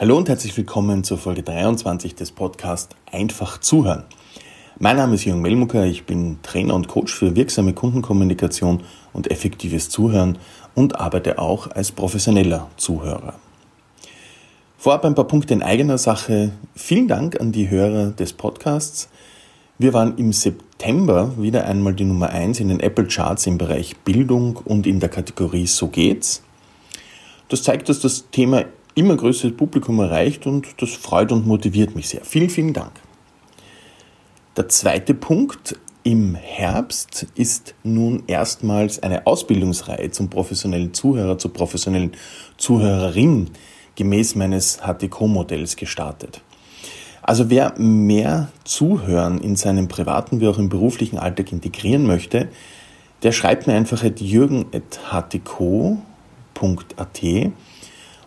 Hallo und herzlich willkommen zur Folge 23 des Podcasts Einfach zuhören. Mein Name ist Jürgen Melmucker, ich bin Trainer und Coach für wirksame Kundenkommunikation und effektives Zuhören und arbeite auch als professioneller Zuhörer. Vorab ein paar Punkte in eigener Sache. Vielen Dank an die Hörer des Podcasts. Wir waren im September wieder einmal die Nummer 1 in den Apple Charts im Bereich Bildung und in der Kategorie So geht's. Das zeigt, dass das Thema immer größeres Publikum erreicht und das freut und motiviert mich sehr. Vielen, vielen Dank. Der zweite Punkt im Herbst ist nun erstmals eine Ausbildungsreihe zum professionellen Zuhörer, zur professionellen Zuhörerin gemäß meines HTK-Modells gestartet. Also wer mehr Zuhören in seinem privaten wie auch im beruflichen Alltag integrieren möchte, der schreibt mir einfach at jürgen.htco.at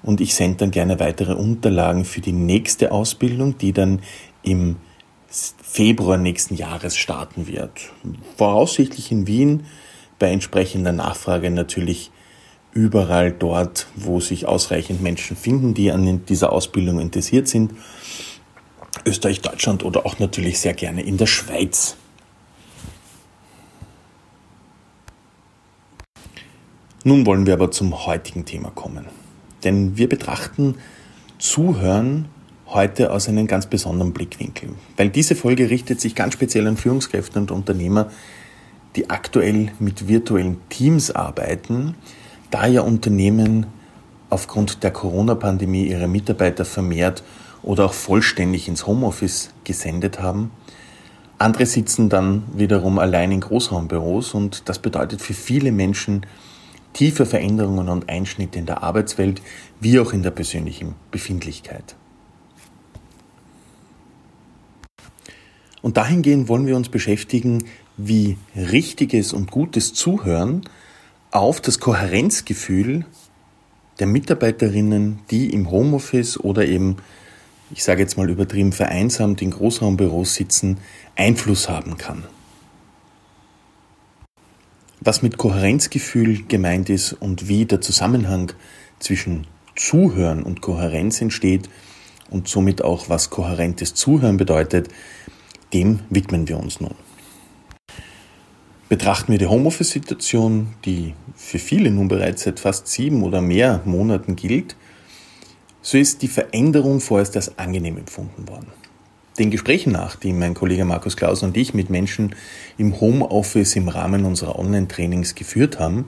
und ich sende dann gerne weitere Unterlagen für die nächste Ausbildung, die dann im Februar nächsten Jahres starten wird. Voraussichtlich in Wien, bei entsprechender Nachfrage natürlich überall dort, wo sich ausreichend Menschen finden, die an dieser Ausbildung interessiert sind. Österreich, Deutschland oder auch natürlich sehr gerne in der Schweiz. Nun wollen wir aber zum heutigen Thema kommen. Denn wir betrachten Zuhören heute aus einem ganz besonderen Blickwinkel. Weil diese Folge richtet sich ganz speziell an Führungskräfte und Unternehmer, die aktuell mit virtuellen Teams arbeiten, da ja Unternehmen aufgrund der Corona-Pandemie ihre Mitarbeiter vermehrt oder auch vollständig ins Homeoffice gesendet haben. Andere sitzen dann wiederum allein in Großraumbüros und das bedeutet für viele Menschen tiefe Veränderungen und Einschnitte in der Arbeitswelt wie auch in der persönlichen Befindlichkeit. Und dahingehend wollen wir uns beschäftigen, wie richtiges und gutes Zuhören auf das Kohärenzgefühl der Mitarbeiterinnen, die im Homeoffice oder eben, ich sage jetzt mal übertrieben, vereinsamt in Großraumbüros sitzen, Einfluss haben kann. Was mit Kohärenzgefühl gemeint ist und wie der Zusammenhang zwischen Zuhören und Kohärenz entsteht und somit auch was kohärentes Zuhören bedeutet, dem widmen wir uns nun. Betrachten wir die Homeoffice-Situation, die für viele nun bereits seit fast sieben oder mehr Monaten gilt, so ist die Veränderung vorerst als angenehm empfunden worden. Den Gesprächen nach, die mein Kollege Markus Klaus und ich mit Menschen im Homeoffice im Rahmen unserer Online-Trainings geführt haben,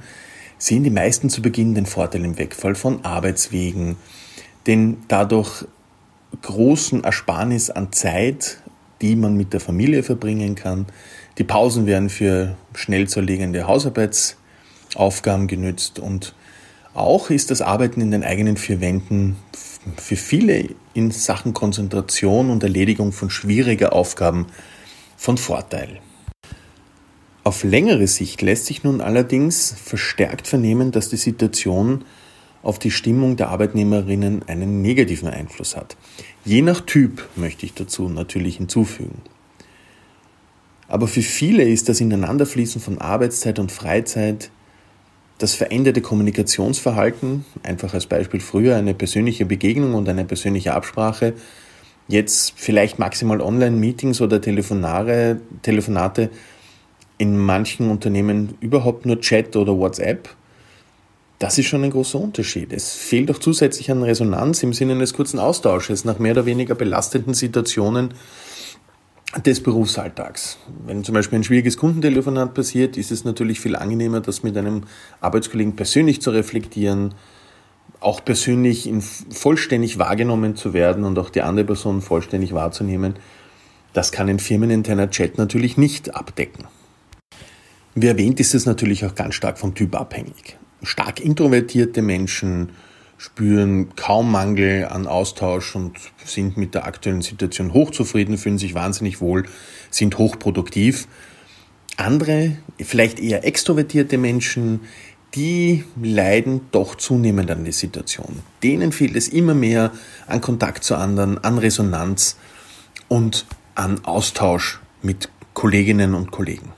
sehen die meisten zu Beginn den Vorteil im Wegfall von Arbeitswegen, den dadurch großen Ersparnis an Zeit, die man mit der Familie verbringen kann. Die Pausen werden für schnell zu erlegende Hausarbeitsaufgaben genützt und auch ist das Arbeiten in den eigenen vier Wänden für viele in Sachen Konzentration und Erledigung von schwieriger Aufgaben von Vorteil. Auf längere Sicht lässt sich nun allerdings verstärkt vernehmen, dass die Situation auf die Stimmung der Arbeitnehmerinnen einen negativen Einfluss hat. Je nach Typ möchte ich dazu natürlich hinzufügen. Aber für viele ist das Ineinanderfließen von Arbeitszeit und Freizeit das veränderte Kommunikationsverhalten, einfach als Beispiel früher eine persönliche Begegnung und eine persönliche Absprache, jetzt vielleicht maximal Online-Meetings oder Telefonare, Telefonate, in manchen Unternehmen überhaupt nur Chat oder WhatsApp. Das ist schon ein großer Unterschied. Es fehlt auch zusätzlich an Resonanz im Sinne eines kurzen Austausches nach mehr oder weniger belastenden Situationen, des Berufsalltags. Wenn zum Beispiel ein schwieriges Kundentelefonat passiert, ist es natürlich viel angenehmer, das mit einem Arbeitskollegen persönlich zu reflektieren, auch persönlich in vollständig wahrgenommen zu werden und auch die andere Person vollständig wahrzunehmen. Das kann ein firmeninterner Chat natürlich nicht abdecken. Wie erwähnt, ist es natürlich auch ganz stark vom Typ abhängig. Stark introvertierte Menschen, spüren kaum Mangel an Austausch und sind mit der aktuellen Situation hochzufrieden, fühlen sich wahnsinnig wohl, sind hochproduktiv. Andere, vielleicht eher extrovertierte Menschen, die leiden doch zunehmend an der Situation. Denen fehlt es immer mehr an Kontakt zu anderen, an Resonanz und an Austausch mit Kolleginnen und Kollegen.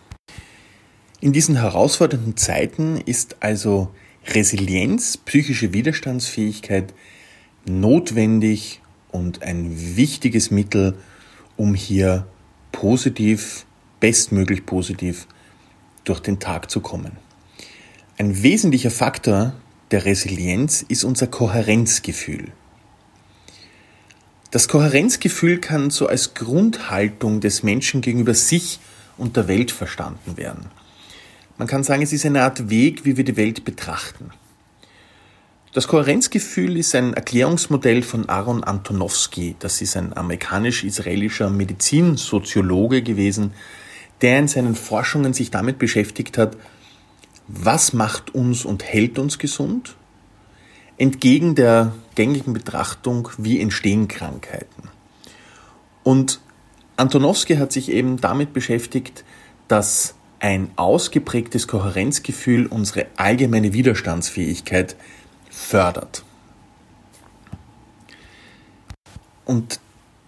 In diesen herausfordernden Zeiten ist also Resilienz, psychische Widerstandsfähigkeit notwendig und ein wichtiges Mittel, um hier positiv, bestmöglich positiv durch den Tag zu kommen. Ein wesentlicher Faktor der Resilienz ist unser Kohärenzgefühl. Das Kohärenzgefühl kann so als Grundhaltung des Menschen gegenüber sich und der Welt verstanden werden. Man kann sagen, es ist eine Art Weg, wie wir die Welt betrachten. Das Kohärenzgefühl ist ein Erklärungsmodell von Aaron Antonowski. Das ist ein amerikanisch-israelischer Medizinsoziologe gewesen, der in seinen Forschungen sich damit beschäftigt hat, was macht uns und hält uns gesund, entgegen der gängigen Betrachtung, wie entstehen Krankheiten. Und Antonowski hat sich eben damit beschäftigt, dass ein ausgeprägtes Kohärenzgefühl unsere allgemeine Widerstandsfähigkeit fördert. Und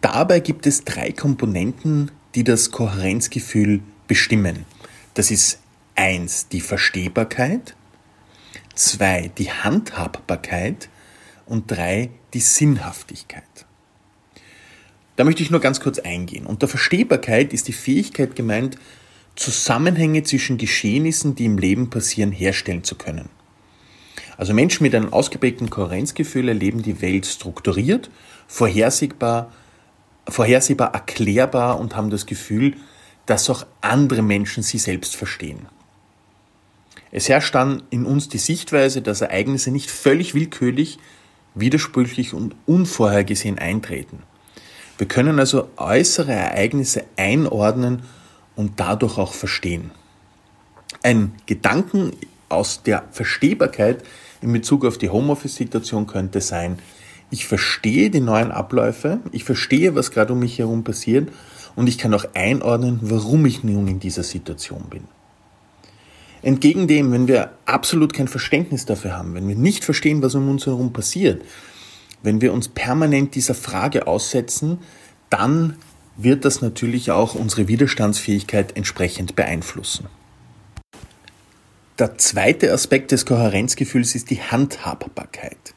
dabei gibt es drei Komponenten, die das Kohärenzgefühl bestimmen. Das ist eins die Verstehbarkeit, zwei die Handhabbarkeit und drei die Sinnhaftigkeit. Da möchte ich nur ganz kurz eingehen. Unter Verstehbarkeit ist die Fähigkeit gemeint, Zusammenhänge zwischen Geschehnissen, die im Leben passieren, herstellen zu können. Also Menschen mit einem ausgeprägten Kohärenzgefühl erleben die Welt strukturiert, vorhersehbar, vorhersehbar erklärbar und haben das Gefühl, dass auch andere Menschen sie selbst verstehen. Es herrscht dann in uns die Sichtweise, dass Ereignisse nicht völlig willkürlich, widersprüchlich und unvorhergesehen eintreten. Wir können also äußere Ereignisse einordnen und dadurch auch verstehen. Ein Gedanken aus der Verstehbarkeit in Bezug auf die Homeoffice-Situation könnte sein, ich verstehe die neuen Abläufe, ich verstehe, was gerade um mich herum passiert und ich kann auch einordnen, warum ich nun in dieser Situation bin. Entgegen dem, wenn wir absolut kein Verständnis dafür haben, wenn wir nicht verstehen, was um uns herum passiert, wenn wir uns permanent dieser Frage aussetzen, dann wird das natürlich auch unsere Widerstandsfähigkeit entsprechend beeinflussen. Der zweite Aspekt des Kohärenzgefühls ist die Handhabbarkeit.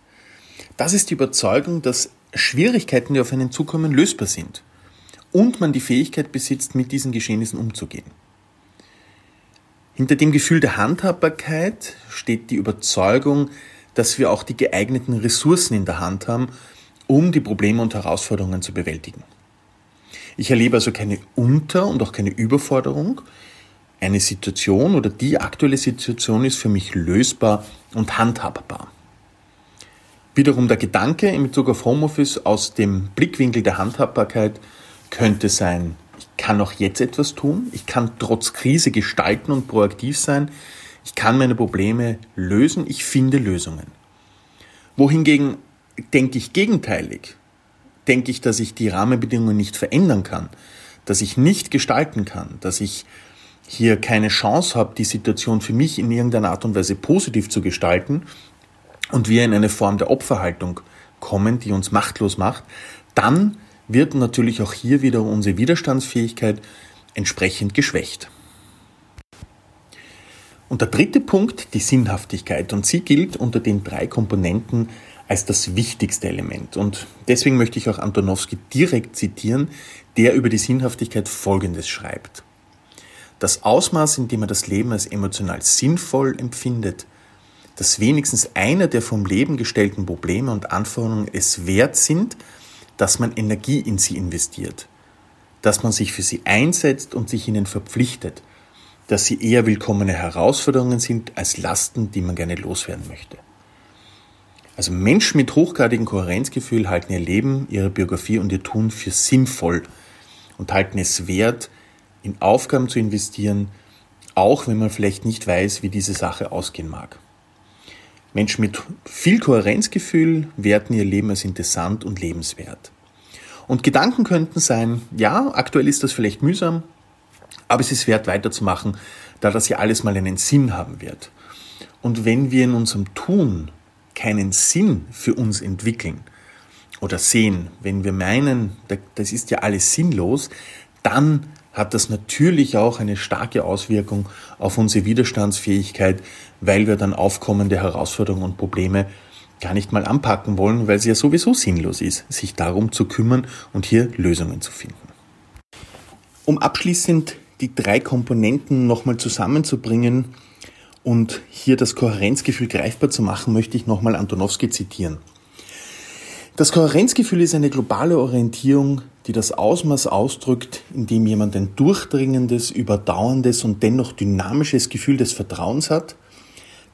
Das ist die Überzeugung, dass Schwierigkeiten, die auf einen zukommen, lösbar sind und man die Fähigkeit besitzt, mit diesen Geschehnissen umzugehen. Hinter dem Gefühl der Handhabbarkeit steht die Überzeugung, dass wir auch die geeigneten Ressourcen in der Hand haben, um die Probleme und Herausforderungen zu bewältigen. Ich erlebe also keine Unter- und auch keine Überforderung, eine Situation oder die aktuelle Situation ist für mich lösbar und handhabbar. Wiederum der Gedanke in Bezug auf Homeoffice aus dem Blickwinkel der Handhabbarkeit könnte sein, ich kann auch jetzt etwas tun, ich kann trotz Krise gestalten und proaktiv sein, ich kann meine Probleme lösen, ich finde Lösungen. Wohingegen denke ich gegenteilig, denke ich, dass ich die Rahmenbedingungen nicht verändern kann, dass ich nicht gestalten kann, dass ich hier keine Chance habe, die Situation für mich in irgendeiner Art und Weise positiv zu gestalten und wir in eine Form der Opferhaltung kommen, die uns machtlos macht, dann wird natürlich auch hier wieder unsere Widerstandsfähigkeit entsprechend geschwächt. Und der dritte Punkt, die Sinnhaftigkeit. Und sie gilt unter den drei Komponenten als das wichtigste Element. Und deswegen möchte ich auch Antonowski direkt zitieren, der über die Sinnhaftigkeit Folgendes schreibt. Das Ausmaß, in dem er das Leben als emotional sinnvoll empfindet, dass wenigstens einer der vom Leben gestellten Probleme und Anforderungen es wert sind, dass man Energie in sie investiert, dass man sich für sie einsetzt und sich ihnen verpflichtet, dass sie eher willkommene Herausforderungen sind als Lasten, die man gerne loswerden möchte. Also Menschen mit hochgradigem Kohärenzgefühl halten ihr Leben, ihre Biografie und ihr Tun für sinnvoll und halten es wert, in Aufgaben zu investieren, auch wenn man vielleicht nicht weiß, wie diese Sache ausgehen mag. Menschen mit viel Kohärenzgefühl werten ihr Leben als interessant und lebenswert. Und Gedanken könnten sein, ja, aktuell ist das vielleicht mühsam, aber es ist wert weiterzumachen, da das ja alles mal einen Sinn haben wird. Und wenn wir in unserem Tun keinen Sinn für uns entwickeln oder sehen, wenn wir meinen, das ist ja alles sinnlos, dann hat das natürlich auch eine starke Auswirkung auf unsere Widerstandsfähigkeit, weil wir dann aufkommende Herausforderungen und Probleme gar nicht mal anpacken wollen, weil es ja sowieso sinnlos ist, sich darum zu kümmern und hier Lösungen zu finden. Um abschließend die drei Komponenten nochmal zusammenzubringen und hier das Kohärenzgefühl greifbar zu machen, möchte ich nochmal Antonowski zitieren. Das Kohärenzgefühl ist eine globale Orientierung, die das Ausmaß ausdrückt, in dem jemand ein durchdringendes, überdauerndes und dennoch dynamisches Gefühl des Vertrauens hat,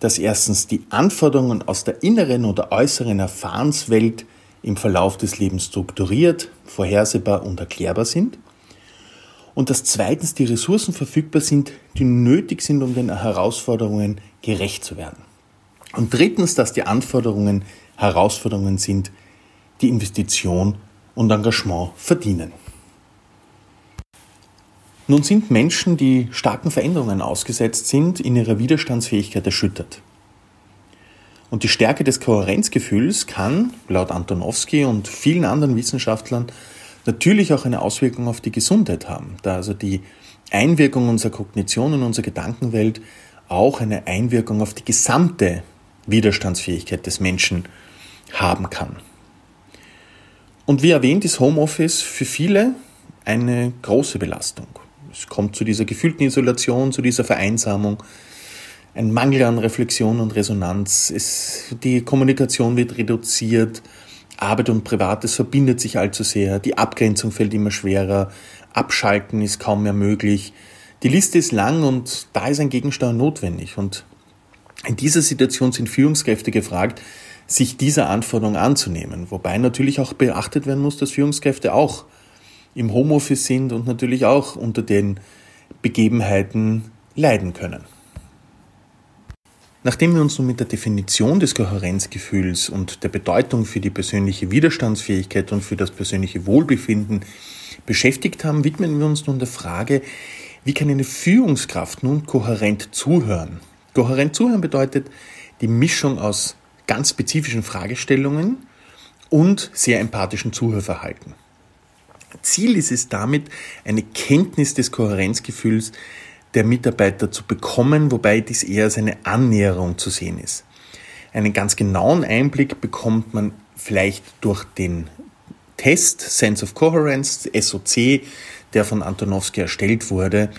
dass erstens die Anforderungen aus der inneren oder äußeren Erfahrenswelt im Verlauf des Lebens strukturiert, vorhersehbar und erklärbar sind und dass zweitens die Ressourcen verfügbar sind, die nötig sind, um den Herausforderungen gerecht zu werden. Und drittens, dass die Anforderungen Herausforderungen sind, die Investition und Engagement verdienen. Nun sind Menschen, die starken Veränderungen ausgesetzt sind, in ihrer Widerstandsfähigkeit erschüttert. Und die Stärke des Kohärenzgefühls kann, laut Antonowski und vielen anderen Wissenschaftlern, natürlich auch eine Auswirkung auf die Gesundheit haben, da also die Einwirkung unserer Kognition und unserer Gedankenwelt auch eine Einwirkung auf die gesamte Widerstandsfähigkeit des Menschen haben kann. Und wie erwähnt, ist Homeoffice für viele eine große Belastung. Es kommt zu dieser gefühlten Isolation, zu dieser Vereinsamung, ein Mangel an Reflexion und Resonanz. Es, die Kommunikation wird reduziert, Arbeit und Privates verbindet sich allzu sehr, die Abgrenzung fällt immer schwerer, Abschalten ist kaum mehr möglich. Die Liste ist lang und da ist ein Gegensteuer notwendig. Und in dieser Situation sind Führungskräfte gefragt, sich dieser Anforderung anzunehmen. Wobei natürlich auch beachtet werden muss, dass Führungskräfte auch im Homeoffice sind und natürlich auch unter den Begebenheiten leiden können. Nachdem wir uns nun mit der Definition des Kohärenzgefühls und der Bedeutung für die persönliche Widerstandsfähigkeit und für das persönliche Wohlbefinden beschäftigt haben, widmen wir uns nun der Frage, wie kann eine Führungskraft nun kohärent zuhören? Kohärent zuhören bedeutet die Mischung aus ganz spezifischen Fragestellungen und sehr empathischen Zuhörverhalten. Ziel ist es damit, eine Kenntnis des Kohärenzgefühls der Mitarbeiter zu bekommen, wobei dies eher als eine Annäherung zu sehen ist. Einen ganz genauen Einblick bekommt man vielleicht durch den Test Sense of Coherence, SOC, der von Antonowski erstellt wurde.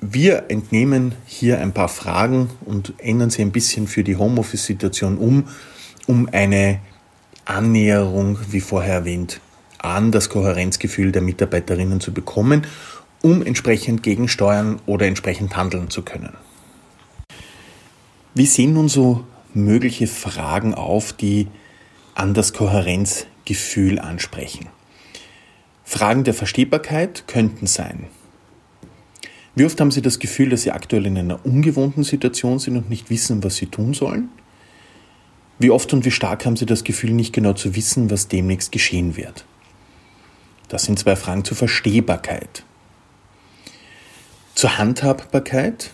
Wir entnehmen hier ein paar Fragen und ändern sie ein bisschen für die Homeoffice-Situation um, um eine Annäherung, wie vorher erwähnt, an das Kohärenzgefühl der Mitarbeiterinnen zu bekommen um entsprechend gegensteuern oder entsprechend handeln zu können. Wie sehen nun so mögliche Fragen auf, die an das Kohärenzgefühl ansprechen? Fragen der Verstehbarkeit könnten sein. Wie oft haben Sie das Gefühl, dass Sie aktuell in einer ungewohnten Situation sind und nicht wissen, was Sie tun sollen? Wie oft und wie stark haben Sie das Gefühl, nicht genau zu wissen, was demnächst geschehen wird? Das sind zwei Fragen zur Verstehbarkeit. Zur Handhabbarkeit.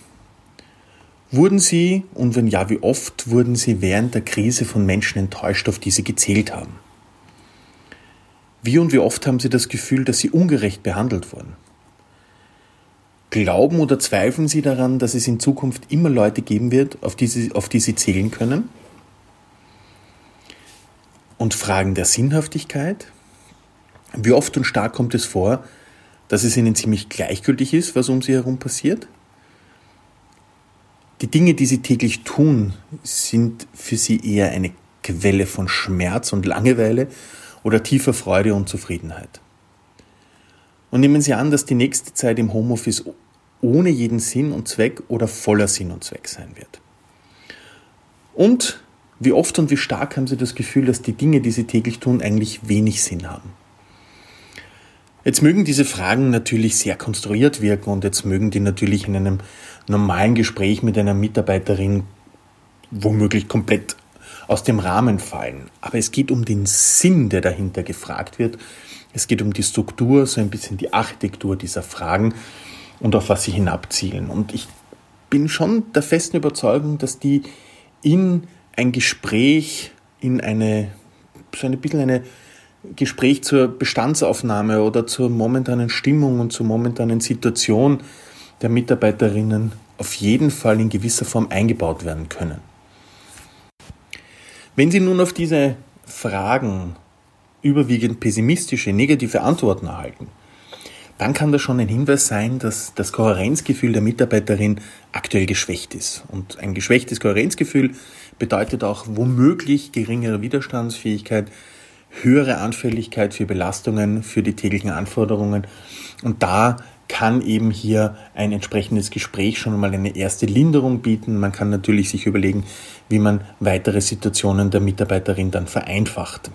Wurden Sie, und wenn ja, wie oft wurden Sie während der Krise von Menschen enttäuscht, auf die Sie gezählt haben? Wie und wie oft haben Sie das Gefühl, dass Sie ungerecht behandelt wurden? Glauben oder zweifeln Sie daran, dass es in Zukunft immer Leute geben wird, auf die Sie, auf die Sie zählen können? Und Fragen der Sinnhaftigkeit? Wie oft und stark kommt es vor, dass es ihnen ziemlich gleichgültig ist, was um sie herum passiert. Die Dinge, die sie täglich tun, sind für sie eher eine Quelle von Schmerz und Langeweile oder tiefer Freude und Zufriedenheit. Und nehmen Sie an, dass die nächste Zeit im Homeoffice ohne jeden Sinn und Zweck oder voller Sinn und Zweck sein wird. Und wie oft und wie stark haben Sie das Gefühl, dass die Dinge, die Sie täglich tun, eigentlich wenig Sinn haben? Jetzt mögen diese Fragen natürlich sehr konstruiert wirken und jetzt mögen die natürlich in einem normalen Gespräch mit einer Mitarbeiterin womöglich komplett aus dem Rahmen fallen. Aber es geht um den Sinn, der dahinter gefragt wird. Es geht um die Struktur, so ein bisschen die Architektur dieser Fragen und auf was sie hinabzielen. Und ich bin schon der festen Überzeugung, dass die in ein Gespräch, in eine, so ein bisschen eine Gespräch zur Bestandsaufnahme oder zur momentanen Stimmung und zur momentanen Situation der Mitarbeiterinnen auf jeden Fall in gewisser Form eingebaut werden können. Wenn Sie nun auf diese Fragen überwiegend pessimistische, negative Antworten erhalten, dann kann das schon ein Hinweis sein, dass das Kohärenzgefühl der Mitarbeiterin aktuell geschwächt ist. Und ein geschwächtes Kohärenzgefühl bedeutet auch womöglich geringere Widerstandsfähigkeit, höhere Anfälligkeit für Belastungen, für die täglichen Anforderungen. Und da kann eben hier ein entsprechendes Gespräch schon mal eine erste Linderung bieten. Man kann natürlich sich überlegen, wie man weitere Situationen der Mitarbeiterin dann vereinfacht.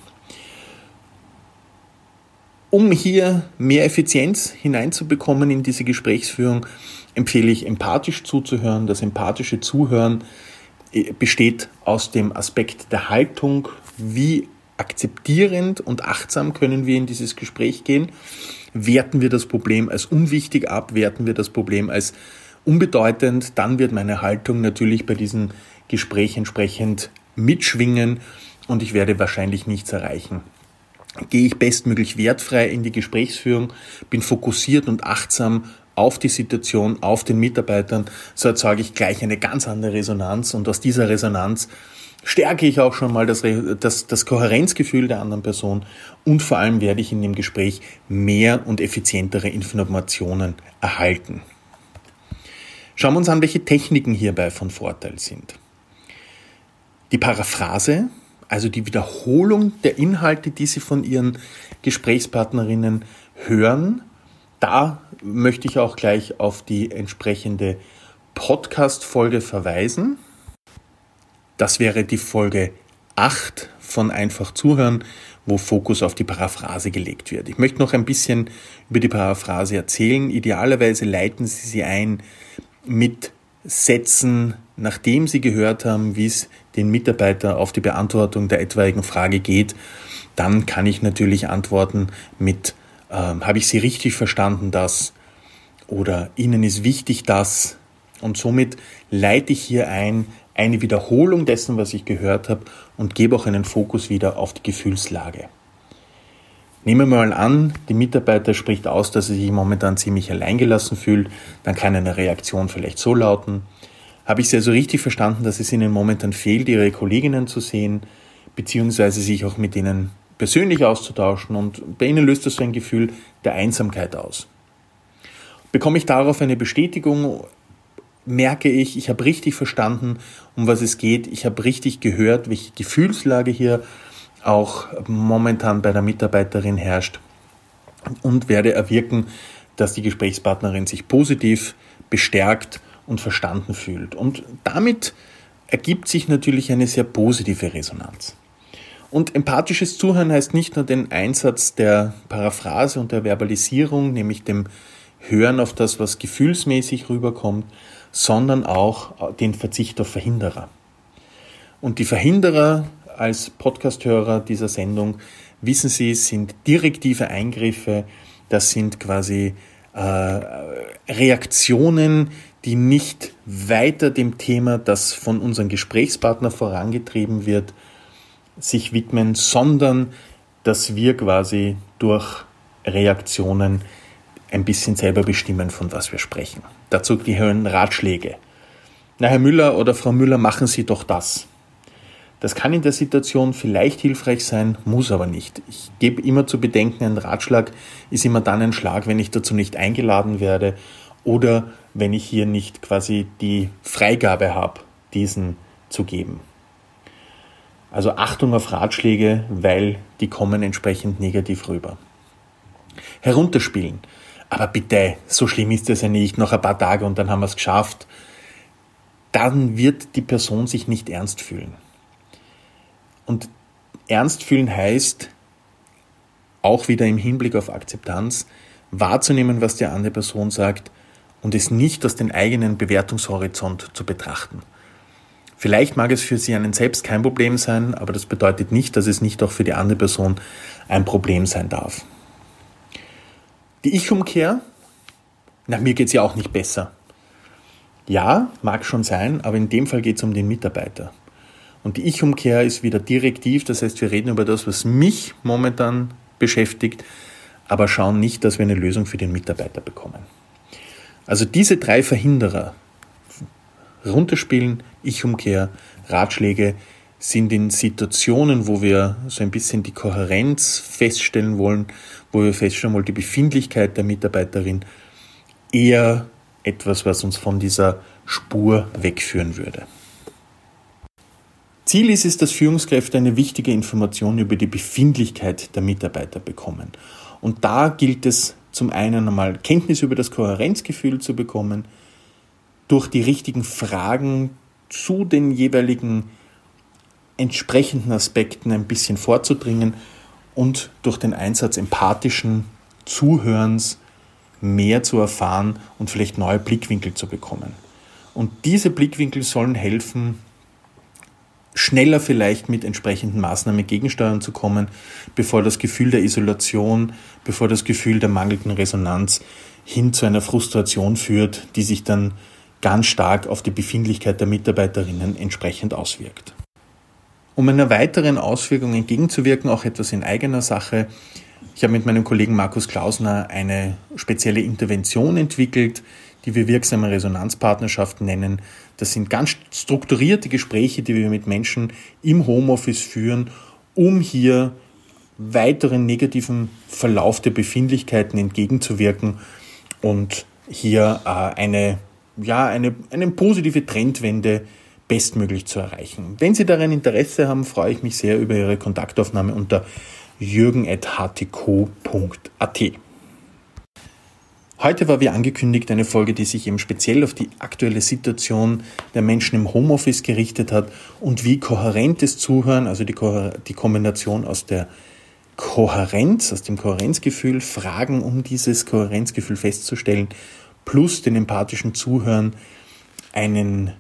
Um hier mehr Effizienz hineinzubekommen in diese Gesprächsführung, empfehle ich empathisch zuzuhören. Das empathische Zuhören äh, besteht aus dem Aspekt der Haltung, wie akzeptierend und achtsam können wir in dieses Gespräch gehen. Werten wir das Problem als unwichtig ab, werten wir das Problem als unbedeutend, dann wird meine Haltung natürlich bei diesem Gespräch entsprechend mitschwingen und ich werde wahrscheinlich nichts erreichen. Gehe ich bestmöglich wertfrei in die Gesprächsführung, bin fokussiert und achtsam auf die Situation, auf den Mitarbeitern, so erzeuge ich gleich eine ganz andere Resonanz und aus dieser Resonanz stärke ich auch schon mal das, das, das Kohärenzgefühl der anderen Person und vor allem werde ich in dem Gespräch mehr und effizientere Informationen erhalten. Schauen wir uns an, welche Techniken hierbei von Vorteil sind. Die Paraphrase, also die Wiederholung der Inhalte, die Sie von Ihren Gesprächspartnerinnen hören, da möchte ich auch gleich auf die entsprechende Podcast-Folge verweisen. Das wäre die Folge 8 von Einfach zuhören, wo Fokus auf die Paraphrase gelegt wird. Ich möchte noch ein bisschen über die Paraphrase erzählen. Idealerweise leiten Sie sie ein mit Sätzen, nachdem Sie gehört haben, wie es den Mitarbeiter auf die Beantwortung der etwaigen Frage geht. Dann kann ich natürlich antworten mit, äh, habe ich Sie richtig verstanden, das? Oder Ihnen ist wichtig, das? Und somit leite ich hier ein, eine Wiederholung dessen, was ich gehört habe und gebe auch einen Fokus wieder auf die Gefühlslage. Nehmen wir mal an, die Mitarbeiter spricht aus, dass er sich momentan ziemlich alleingelassen fühlt, dann kann eine Reaktion vielleicht so lauten. Habe ich Sie also richtig verstanden, dass es Ihnen momentan fehlt, Ihre Kolleginnen zu sehen, beziehungsweise sich auch mit ihnen persönlich auszutauschen und bei Ihnen löst das so ein Gefühl der Einsamkeit aus. Bekomme ich darauf eine Bestätigung, merke ich, ich habe richtig verstanden, um was es geht. Ich habe richtig gehört, welche Gefühlslage hier auch momentan bei der Mitarbeiterin herrscht und werde erwirken, dass die Gesprächspartnerin sich positiv bestärkt und verstanden fühlt. Und damit ergibt sich natürlich eine sehr positive Resonanz. Und empathisches Zuhören heißt nicht nur den Einsatz der Paraphrase und der Verbalisierung, nämlich dem Hören auf das, was gefühlsmäßig rüberkommt, sondern auch den Verzicht auf Verhinderer. Und die Verhinderer als Podcasthörer dieser Sendung wissen Sie, sind direktive Eingriffe, das sind quasi äh, Reaktionen, die nicht weiter dem Thema, das von unserem Gesprächspartner vorangetrieben wird, sich widmen, sondern dass wir quasi durch Reaktionen ein bisschen selber bestimmen, von was wir sprechen. Dazu gehören Ratschläge. Na, Herr Müller oder Frau Müller, machen Sie doch das. Das kann in der Situation vielleicht hilfreich sein, muss aber nicht. Ich gebe immer zu bedenken, ein Ratschlag ist immer dann ein Schlag, wenn ich dazu nicht eingeladen werde oder wenn ich hier nicht quasi die Freigabe habe, diesen zu geben. Also Achtung auf Ratschläge, weil die kommen entsprechend negativ rüber. Herunterspielen. Aber bitte, so schlimm ist es ja nicht, noch ein paar Tage und dann haben wir es geschafft. Dann wird die Person sich nicht ernst fühlen. Und ernst fühlen heißt, auch wieder im Hinblick auf Akzeptanz, wahrzunehmen, was die andere Person sagt und es nicht aus dem eigenen Bewertungshorizont zu betrachten. Vielleicht mag es für Sie einen selbst kein Problem sein, aber das bedeutet nicht, dass es nicht auch für die andere Person ein Problem sein darf. Die Ich-Umkehr, nach mir geht es ja auch nicht besser. Ja, mag schon sein, aber in dem Fall geht es um den Mitarbeiter. Und die Ich-Umkehr ist wieder direktiv, das heißt, wir reden über das, was mich momentan beschäftigt, aber schauen nicht, dass wir eine Lösung für den Mitarbeiter bekommen. Also diese drei Verhinderer, runterspielen, Ich-Umkehr, Ratschläge, sind in Situationen, wo wir so ein bisschen die Kohärenz feststellen wollen, wo wir feststellen wollen, die Befindlichkeit der Mitarbeiterin, eher etwas, was uns von dieser Spur wegführen würde. Ziel ist es, dass Führungskräfte eine wichtige Information über die Befindlichkeit der Mitarbeiter bekommen. Und da gilt es zum einen einmal Kenntnis über das Kohärenzgefühl zu bekommen, durch die richtigen Fragen zu den jeweiligen entsprechenden Aspekten ein bisschen vorzudringen und durch den Einsatz empathischen Zuhörens mehr zu erfahren und vielleicht neue Blickwinkel zu bekommen. Und diese Blickwinkel sollen helfen, schneller vielleicht mit entsprechenden Maßnahmen gegensteuern zu kommen, bevor das Gefühl der Isolation, bevor das Gefühl der mangelnden Resonanz hin zu einer Frustration führt, die sich dann ganz stark auf die Befindlichkeit der Mitarbeiterinnen entsprechend auswirkt. Um einer weiteren Auswirkung entgegenzuwirken, auch etwas in eigener Sache, ich habe mit meinem Kollegen Markus Klausner eine spezielle Intervention entwickelt, die wir wirksame Resonanzpartnerschaften nennen. Das sind ganz strukturierte Gespräche, die wir mit Menschen im Homeoffice führen, um hier weiteren negativen Verlauf der Befindlichkeiten entgegenzuwirken und hier äh, eine, ja, eine, eine positive Trendwende bestmöglich zu erreichen. Wenn Sie daran Interesse haben, freue ich mich sehr über Ihre Kontaktaufnahme unter jürgen.htco.at. Heute war wie angekündigt eine Folge, die sich eben speziell auf die aktuelle Situation der Menschen im Homeoffice gerichtet hat und wie kohärentes Zuhören, also die, die Kombination aus der Kohärenz, aus dem Kohärenzgefühl, Fragen, um dieses Kohärenzgefühl festzustellen, plus den empathischen Zuhören einen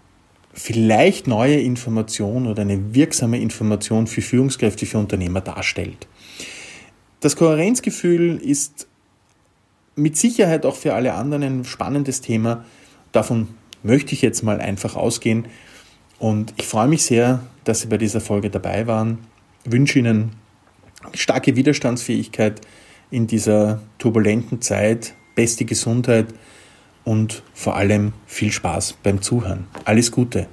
vielleicht neue Information oder eine wirksame Information für Führungskräfte, für Unternehmer darstellt. Das Kohärenzgefühl ist mit Sicherheit auch für alle anderen ein spannendes Thema. Davon möchte ich jetzt mal einfach ausgehen. Und ich freue mich sehr, dass Sie bei dieser Folge dabei waren. Ich wünsche Ihnen starke Widerstandsfähigkeit in dieser turbulenten Zeit, beste Gesundheit und vor allem viel Spaß beim Zuhören. Alles Gute.